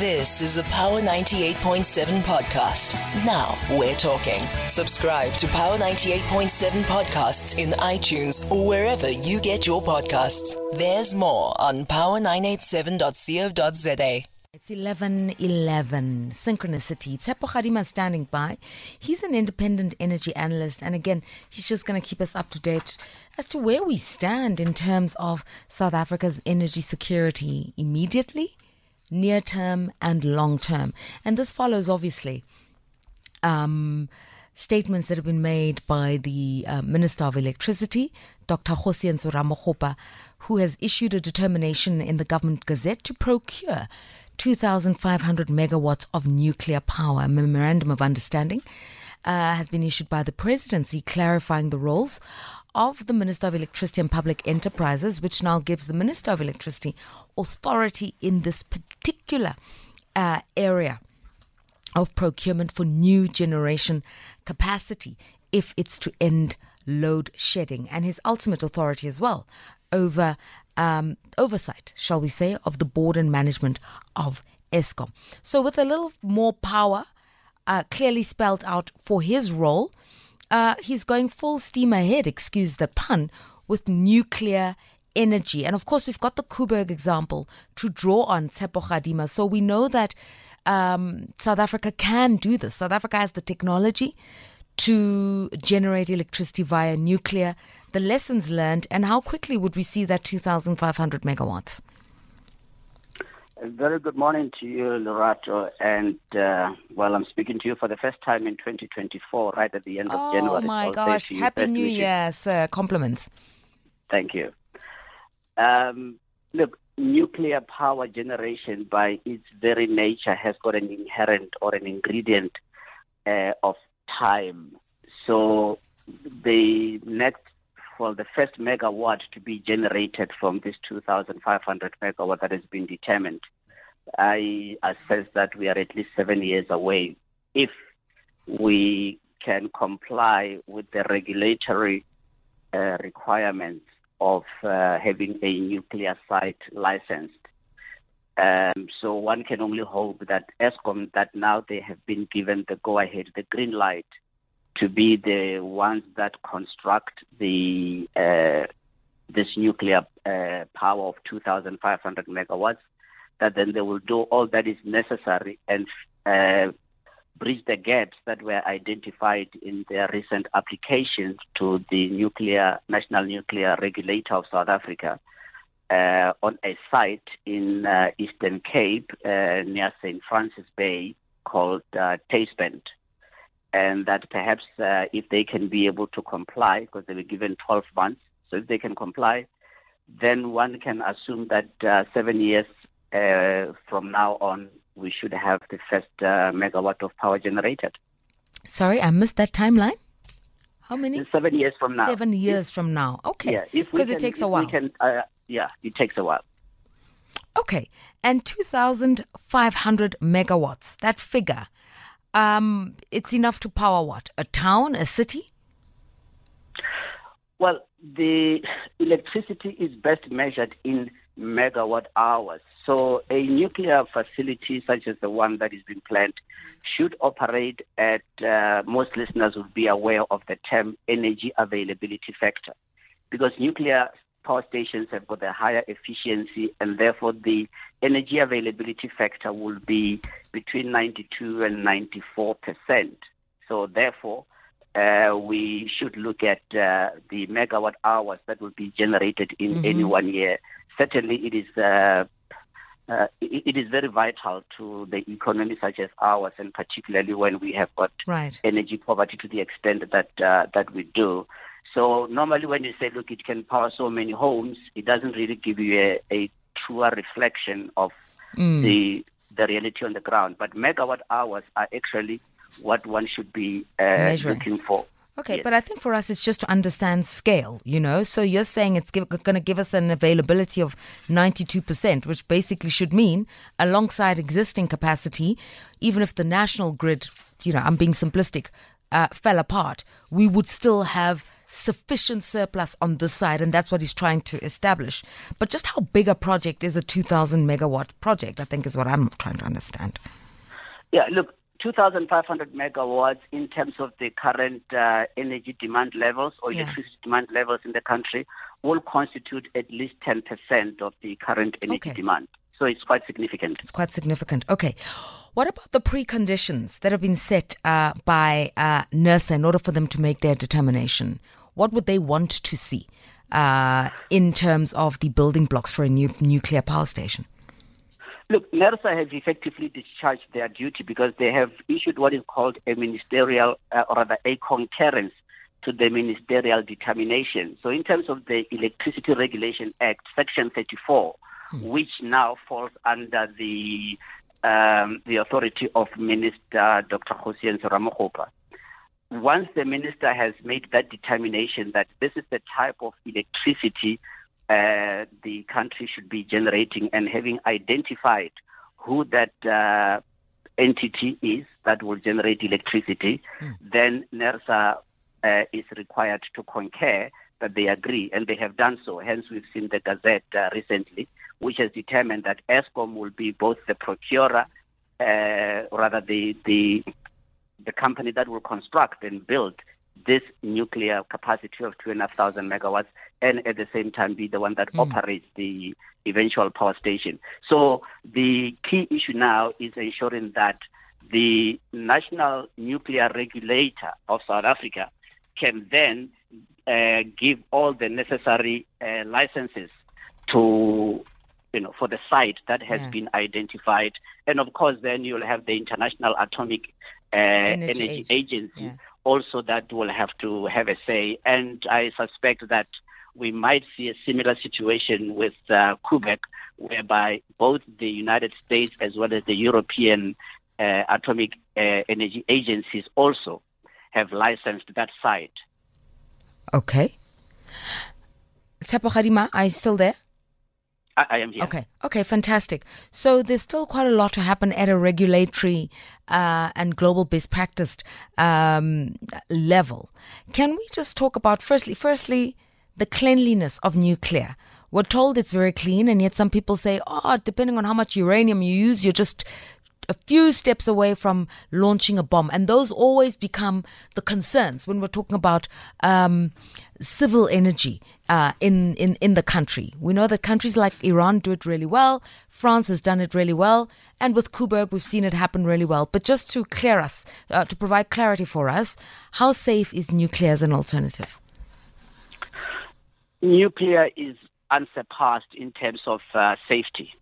This is a Power 98.7 podcast. Now we're talking. Subscribe to Power 98.7 podcasts in iTunes or wherever you get your podcasts. There's more on power987.co.za. It's 11:11 synchronicity. Tshepo Kgadima standing by. He's an independent energy analyst and again, he's just going to keep us up to date as to where we stand in terms of South Africa's energy security immediately, near term and long term. And this follows obviously um, statements that have been made by the uh, Minister of Electricity, Dr. Kgosientsho Ramokgopa, who has issued a determination in the Government Gazette to procure 2,500 megawatts of nuclear power. A memorandum of understanding uh, has been issued by the presidency clarifying the roles of the Minister of Electricity and Public Enterprises, which now gives the Minister of Electricity authority in this particular uh, area of procurement for new generation capacity if it's to end load shedding and his ultimate authority as well over um, oversight, shall we say, of the board and management of Eskom. So, with a little more power uh, clearly spelled out for his role, uh, he's going full steam ahead, excuse the pun, with nuclear energy. And of course, we've got the Koeberg example to draw on Tshepo Kgadima. So we know that um, South Africa can do this. South Africa has the technology to generate electricity via nuclear, the lessons learned, and how quickly would we see that 2,500 megawatts? A very good morning to you, Lerato. And uh, well, I'm speaking to you for the first time in 2024, right at the end of oh January. Oh my gosh! Happy New Year, sir! Compliments. Thank you. Um, look, nuclear power generation, by its very nature, has got an inherent or an ingredient uh, of time. So the next, well, the first megawatt to be generated from this 2,500 megawatt that has been determined, I assess that we are at least seven years away if we can comply with the regulatory uh, requirements of uh, having a nuclear site licensed. Um, so one can only hope that Eskom, that now they have been given the go-ahead, the green light, to be the ones that construct the uh, this nuclear uh, power of 2,500 megawatts, that then they will do all that is necessary and uh, bridge the gaps that were identified in their recent applications to the nuclear national nuclear regulator of South Africa uh, on a site in uh, Eastern Cape uh, near St. Francis Bay called uh, Thyspunt. And that perhaps uh, if they can be able to comply, because they were given 12 months, so if they can comply, then one can assume that uh, seven years uh, from now on, we should have the first uh, megawatt of power generated. Sorry, I missed that timeline. How many? Seven years from now. Seven years if, from now. Okay. Yeah, because it takes a while. Can, uh, yeah, it takes a while. Okay, and 2,500 megawatts, that figure, um, it's enough to power what? A town, a city? Well, the electricity is best measured in megawatt hours. So a nuclear facility such as the one that is being planned should operate at, uh, most listeners will be aware of the term energy availability factor. Because nuclear power stations have got a higher efficiency and therefore the energy availability factor will be between 92 and 94 percent. So therefore, uh, we should look at uh, the megawatt hours that will be generated in mm-hmm. any one year. Certainly, it is uh, uh, it, it is very vital to the economy such as ours, and particularly when we have got right. energy poverty to the extent that uh, that we do. So normally, when you say, "Look, it can power so many homes," it doesn't really give you a, a truer reflection of mm. the the reality on the ground. But megawatt hours are actually what one should be uh, looking for. Okay, yes. but I think for us it's just to understand scale, you know. So you're saying it's going to give us an availability of 92%, which basically should mean alongside existing capacity, even if the national grid, you know, I'm being simplistic, uh, fell apart, we would still have sufficient surplus on this side, and that's what he's trying to establish. But just how big a project is a 2,000 megawatt project, I think is what I'm trying to understand. Yeah, look, 2,500 megawatts in terms of the current uh, energy demand levels or Yeah. electricity demand levels in the country will constitute at least 10% of the current energy Okay. demand. So it's quite significant. It's quite significant. Okay. What about the preconditions that have been set uh, by uh, NERSA in order for them to make their determination? What would they want to see uh, in terms of the building blocks for a new nuclear power station? Look, NERSA has effectively discharged their duty because they have issued what is called a ministerial, uh, or rather a concurrence to the ministerial determination. So, in terms of the Electricity Regulation Act, Section 34, which now falls under the um, the authority of Minister Dr. Kgosientsho Ramokgopa. Once the minister has made that determination that this is the type of electricity uh, the country should be generating and having identified who that uh, entity is that will generate electricity, then NERSA uh, is required to concur that they agree, and they have done so. Hence, we've seen the Gazette uh, recently, which has determined that Eskom will be both the procurer, uh, rather the the the company that will construct and build this nuclear capacity of two and a half thousand megawatts, and at the same time be the one that operates the eventual power station. So the key issue now is ensuring that the national nuclear regulator of South Africa can then uh, give all the necessary uh, licenses to you know for the site that has Yeah. been identified and of course then you'll have the international atomic uh, Energy energy, Ag- agency yeah. Also that will have to have a say and i suspect that we might see a similar situation with uh, Koeberg, whereby both the United States as well as the European uh, atomic uh, energy agencies also have licensed that site. Okay. Tshepo Kgadima, are you still there? I, I am here. Okay. Okay. Fantastic. So there's still quite a lot to happen at a regulatory uh, and global best practice um, level. Can we just talk about firstly, firstly, the cleanliness of nuclear? We're told it's very clean, and yet some people say, "Oh, depending on how much uranium you use, you're just a few steps away from launching a bomb. And those always become the concerns when we're talking about um, civil energy uh, in, in, in the country. We know that countries like Iran do it really well, France has done it really well, and with Koeberg, we've seen it happen really well. But just to clear us, uh, to provide clarity for us, how safe is nuclear as an alternative? Nuclear is unsurpassed in terms of uh, safety.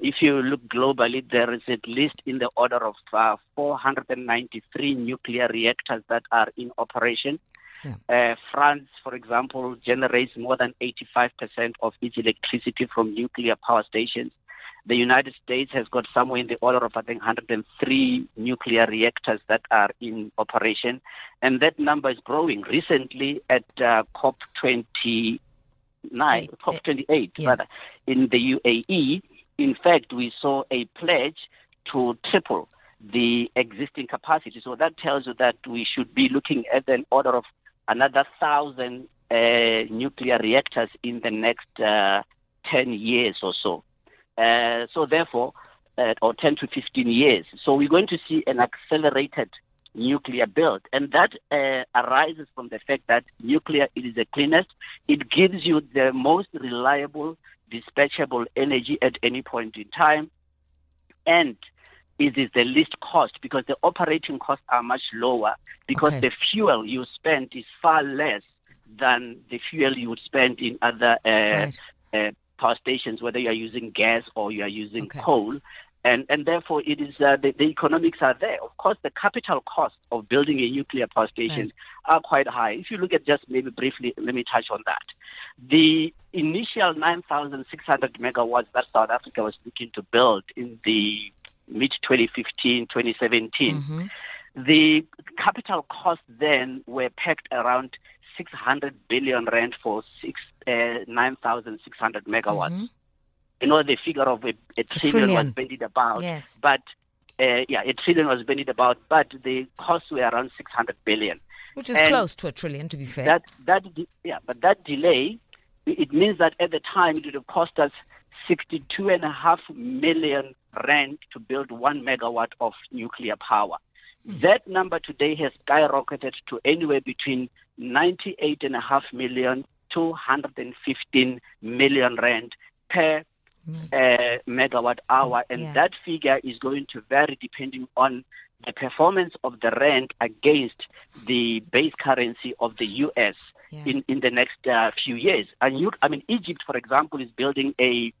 If you look globally, there is at least in the order of uh, 493 nuclear reactors that are in operation. Yeah. Uh, France, for example, generates more than 85% of its electricity from nuclear power stations. The United States has got somewhere in the order of, I think, 103 nuclear reactors that are in operation. And that number is growing. Recently, at uh, COP29, COP28, Yeah. rather, in the UAE, in fact, we saw a pledge to triple the existing capacity. So that tells you that we should be looking at an order of another thousand uh, nuclear reactors in the next uh, 10 years or so. Uh, so therefore, uh, or 10 to 15 years. So we're going to see an accelerated nuclear build. And that uh, arises from the fact that nuclear is the cleanest. It gives you the most reliable, dispatchable energy at any point in time. And it is the least cost because the operating costs are much lower because Okay. the fuel you spend is far less than the fuel you would spend in other uh, Right. uh, power stations, whether you are using gas or you are using Okay. coal. And, and therefore, it is uh, the, the economics are there. Of course, the capital costs of building a nuclear power station are quite high. If you look at just maybe briefly, let me touch on that. The initial 9,600 megawatts that South Africa was looking to build in the mid 2015, 2017, Mhm. the capital costs then were pegged around 600 billion rand for six, uh, 9,600 megawatts. Mhm. You know, the figure of a, a trillion, trillion. was bandied about. Yes. But, uh, yeah, a trillion was bandied about, but the costs were around 600 billion. Which is And close to a trillion, to be fair. That that de- yeah, but that delay it means that at the time it would have cost us sixty-two and a half million rand to build one megawatt of nuclear power. That number today has skyrocketed to anywhere between ninety-eight and a half million to hundred and fifteen million rand per uh, megawatt hour, and Yeah. that figure is going to vary depending on the performance of the rand against the base currency of the U.S. Yeah. in in the next uh, few years. And you, I mean, Egypt, for example, is building a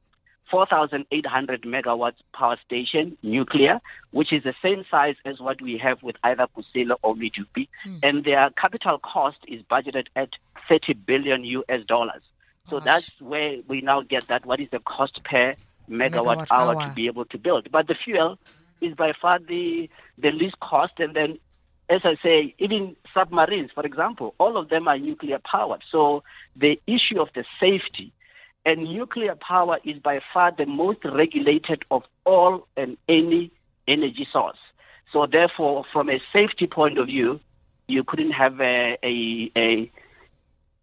4,800 megawatts power station, nuclear, which is the same size as what we have with either Kusile or Medupi. And their capital cost is budgeted at 30 billion US dollars. So Gosh. that's where we now get that what is the cost per megawatt, Megawatt hour, hour. to be able to build. But the fuel is by far the the least cost and then as I say, even submarines, for example, all of them are nuclear powered. So the issue of the safety and nuclear power is by far the most regulated of all and any energy source. So therefore, from a safety point of view, you couldn't have a a a,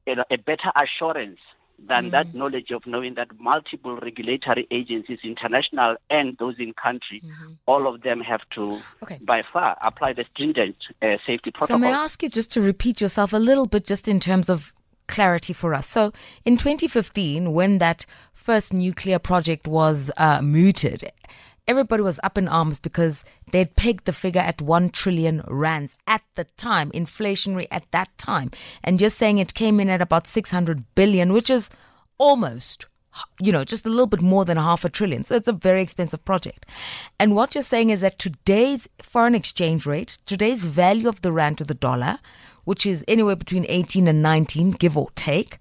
a better assurance than that knowledge of knowing that multiple regulatory agencies, international and those in country, all of them have to, Okay. by far, apply the stringent uh, safety So protocol. may I ask you just to repeat yourself a little bit, just in terms of clarity for us? So in 2015, when that first nuclear project was uh, mooted, everybody was up in arms because they'd pegged the figure at 1 trillion rands at the time, inflationary at that time. And you're saying it came in at about 600 billion, which is almost you know, just a little bit more than half a trillion. So it's a very expensive project. And what you're saying is that today's foreign exchange rate, today's value of the rand to the dollar, which is anywhere between 18 and 19, give or take,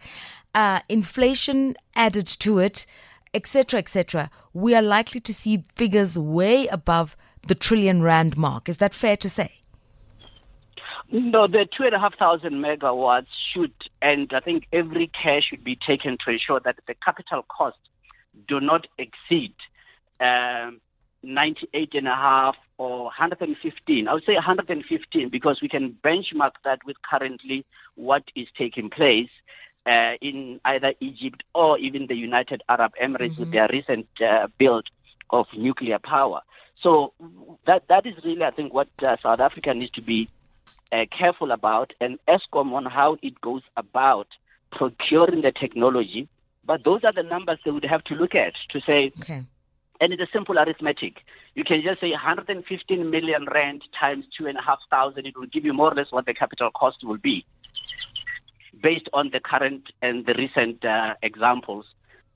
uh, inflation added to it, etc., etc., we are likely to see figures way above the trillion rand mark. Is that fair to say? No, the two and a half thousand megawatts should, and I think every care should be taken to ensure that the capital costs do not exceed um, 98 and a half or 115. I would say 115 because we can benchmark that with currently what is taking place uh, in either Egypt or even the United Arab Emirates with their recent uh, build of nuclear power. So that that is really, I think, what uh, South Africa needs to be uh, careful about, and Eskom on how it goes about procuring the technology. But those are the numbers they would have to look at to say, Okay. and it's a simple arithmetic. You can just say 115 million rand times two and a half thousand. It will give you more or less what the capital cost will be, based on the current and the recent uh, examples,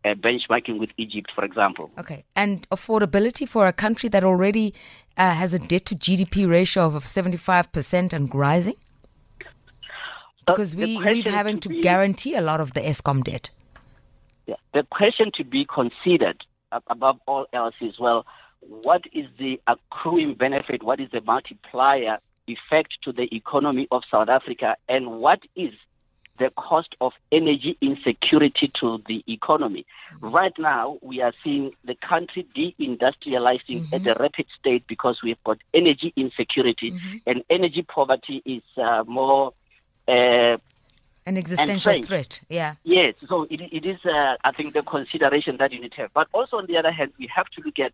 uh, benchmarking with Egypt, for example. Okay. And affordability for a country that already uh, has a debt to GDP ratio of 75% and rising? Uh, Because we, we're having to be- guarantee a lot of the Eskom debt. Yeah. The question to be considered above all else is well, what is the accruing benefit? What is the multiplier effect to the economy of South Africa? And what is the cost of energy insecurity to the economy? Right now, we are seeing the country deindustrializing at a rapid state because we've got energy insecurity and energy poverty is uh, more. Uh, An existential threat. Yeah. Yes, so it, it is, uh, I think, the consideration that you need to have. But also, on the other hand, we have to look at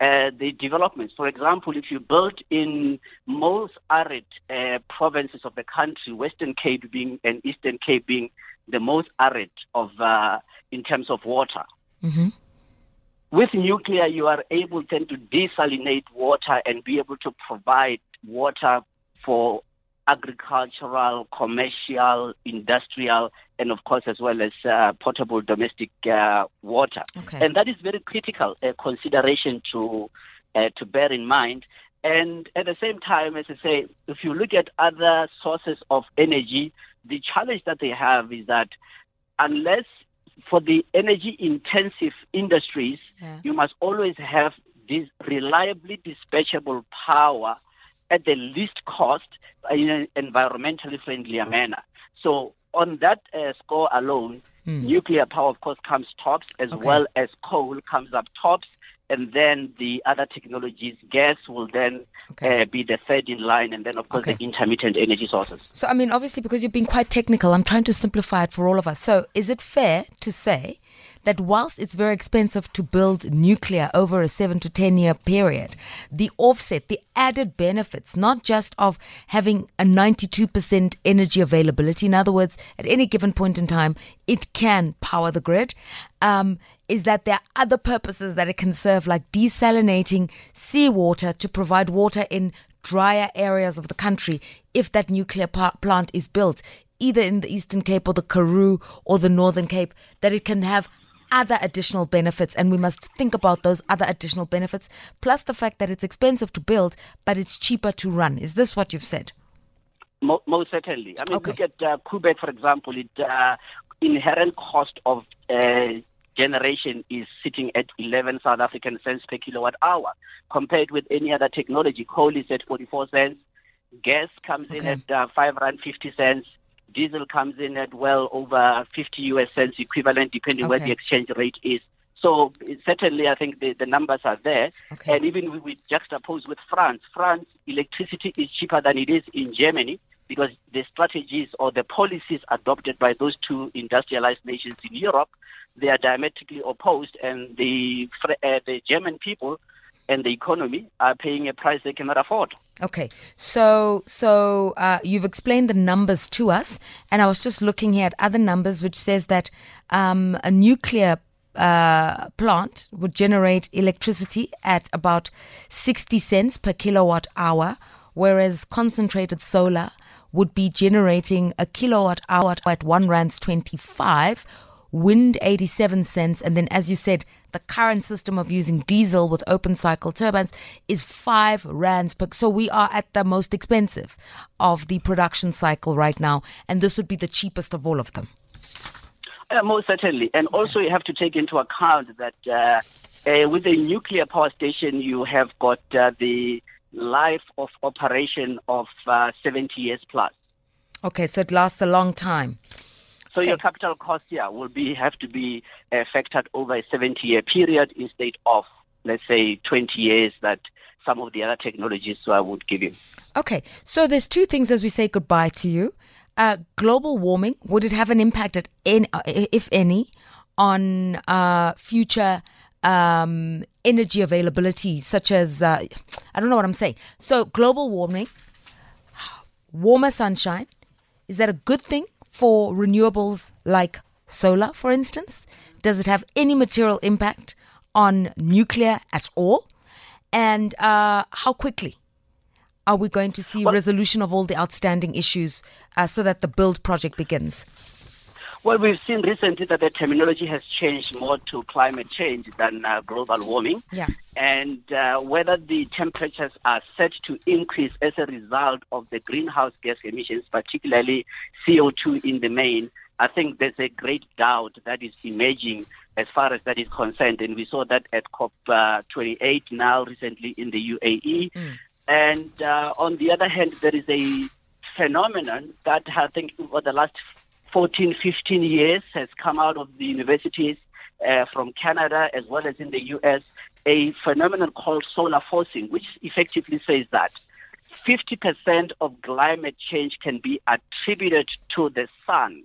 uh, the developments. For example, if you build in most arid uh, provinces of the country, Western Cape being and Eastern Cape being the most arid of uh, in terms of water. hmm With nuclear, you are able then to desalinate water and be able to provide water for agricultural, commercial, industrial, and of course, as well as uh, potable domestic uh, water. Okay. And that is very critical uh, consideration to uh, to bear in mind. And at the same time, as I say, if you look at other sources of energy, the challenge that they have is that unless for the energy intensive industries, Yeah. you must always have this reliably dispatchable power at the least cost in an environmentally friendlier manner. So on that uh, score alone, nuclear power, of course, comes tops, as Okay. well as coal comes up tops, and then the other technologies. Gas will then Okay. uh, be the third in line, and then of course Okay. the intermittent energy sources. So, I mean, obviously, because you've been quite technical, I'm trying to simplify it for all of us. So, is it fair to say that whilst it's very expensive to build nuclear over a seven to 10 year period, the offset, the added benefits, not just of having a 92% energy availability, in other words, at any given point in time, it can power the grid, um, is that there are other purposes that it can serve, like desalinating seawater to provide water in drier areas of the country if that nuclear plant is built, either in the Eastern Cape or the Karoo or the Northern Cape, that it can have other additional benefits. And we must think about those other additional benefits, plus the fact that it's expensive to build, but it's cheaper to run. Is this what you've said? Mo- most certainly. I mean, Okay. look at uh, Koeberg, for example. It uh, inherent cost of uh, generation is sitting at 11 South African cents per kilowatt hour, compared with any other technology. Coal is at 44 cents. Gas comes in at uh, 5 rand 50 cents. Diesel comes in at well over 50 US cents equivalent, depending where the exchange rate is. So certainly, I think the, the numbers are there. Okay. And even we, we juxtapose with France. France, electricity is cheaper than it is in Germany because the strategies or the policies adopted by those two industrialized nations in Europe, they are diametrically opposed, and the uh, the German people and the economy are paying a price they cannot afford. Okay, so so uh, you've explained the numbers to us, and I was just looking here at other numbers, which says that um, a nuclear uh, plant would generate electricity at about sixty cents per kilowatt hour, whereas concentrated solar would be generating a kilowatt hour at one rand twenty five wind 87 cents and then as you said the current system of using diesel with open cycle turbines is 5 rands per so we are at the most expensive of the production cycle right now and this would be the cheapest of all of them Uh, most certainly. And also, you have to take into account that uh, uh, with a nuclear power station, you have got uh, the life of operation of uh, 70 years plus. okay so it lasts a long time So your capital cost here will be have to be uh, factored over a 70 year period instead of, let's say, 20 years that some of the other technologies uh, would give you. Okay, so there's two things as we say goodbye to you. Uh, global warming, would it have an impact, at any, if any, on uh, future um, energy availability, such as, uh, I don't know what I'm saying. So, global warming, warmer sunshine, is that a good thing for renewables like solar, for instance? Does it have any material impact on nuclear at all? And uh, how quickly are we going to see resolution of all the outstanding issues uh, so that the build project begins? Well, we've seen recently that the terminology has changed more to climate change than uh, global warming. Yeah. And uh, whether the temperatures are set to increase as a result of the greenhouse gas emissions, particularly CO2 in the main, I think there's a great doubt that is emerging as far as that is concerned. And we saw that at COP28 now recently in the UAE. And uh, on the other hand, there is a phenomenon that I think over the last 14, 15 years has come out of the universities uh, from Canada as well as in the US, a phenomenon called solar forcing, which effectively says that 50% of climate change can be attributed to the sun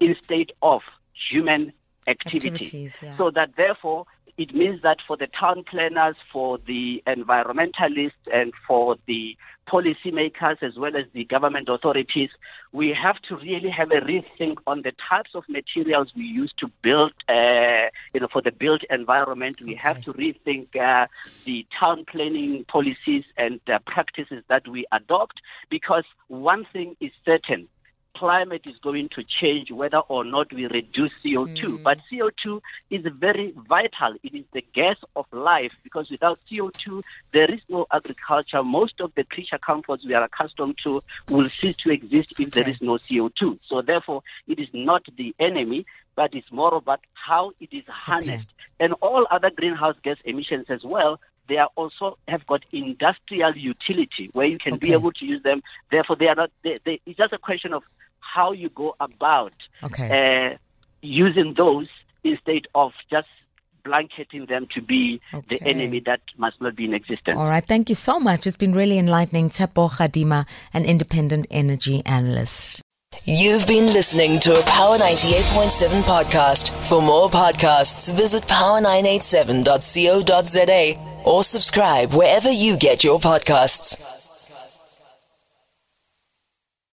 instead of human activity. Activities, yeah. So that therefore it means that for the town planners, for the environmentalists, and for the policymakers as well as the government authorities, we have to really have a rethink on the types of materials we use to build, uh, you know, for the built environment. We have to rethink uh, the town planning policies and uh, practices that we adopt because one thing is certain climate is going to change whether or not we reduce CO2. Mm. But CO2 is very vital. It is the gas of life because without CO2, there is no agriculture. Most of the creature comforts we are accustomed to will cease to exist if there Okay. is no CO2. So therefore, it is not the enemy, but it's more about how it is harnessed. And all other greenhouse gas emissions as well, they are also have got industrial utility where you can be able to use them. Therefore, they are not. They, they, it's just a question of how you go about Okay. uh, using those instead of just blanketing them to be the enemy that must not be in existence. All right. Thank you so much. It's been really enlightening. Tshepo Kgadima, an independent energy analyst. You've been listening to a Power 98.7 podcast. For more podcasts, visit power987.co.za or subscribe wherever you get your podcasts.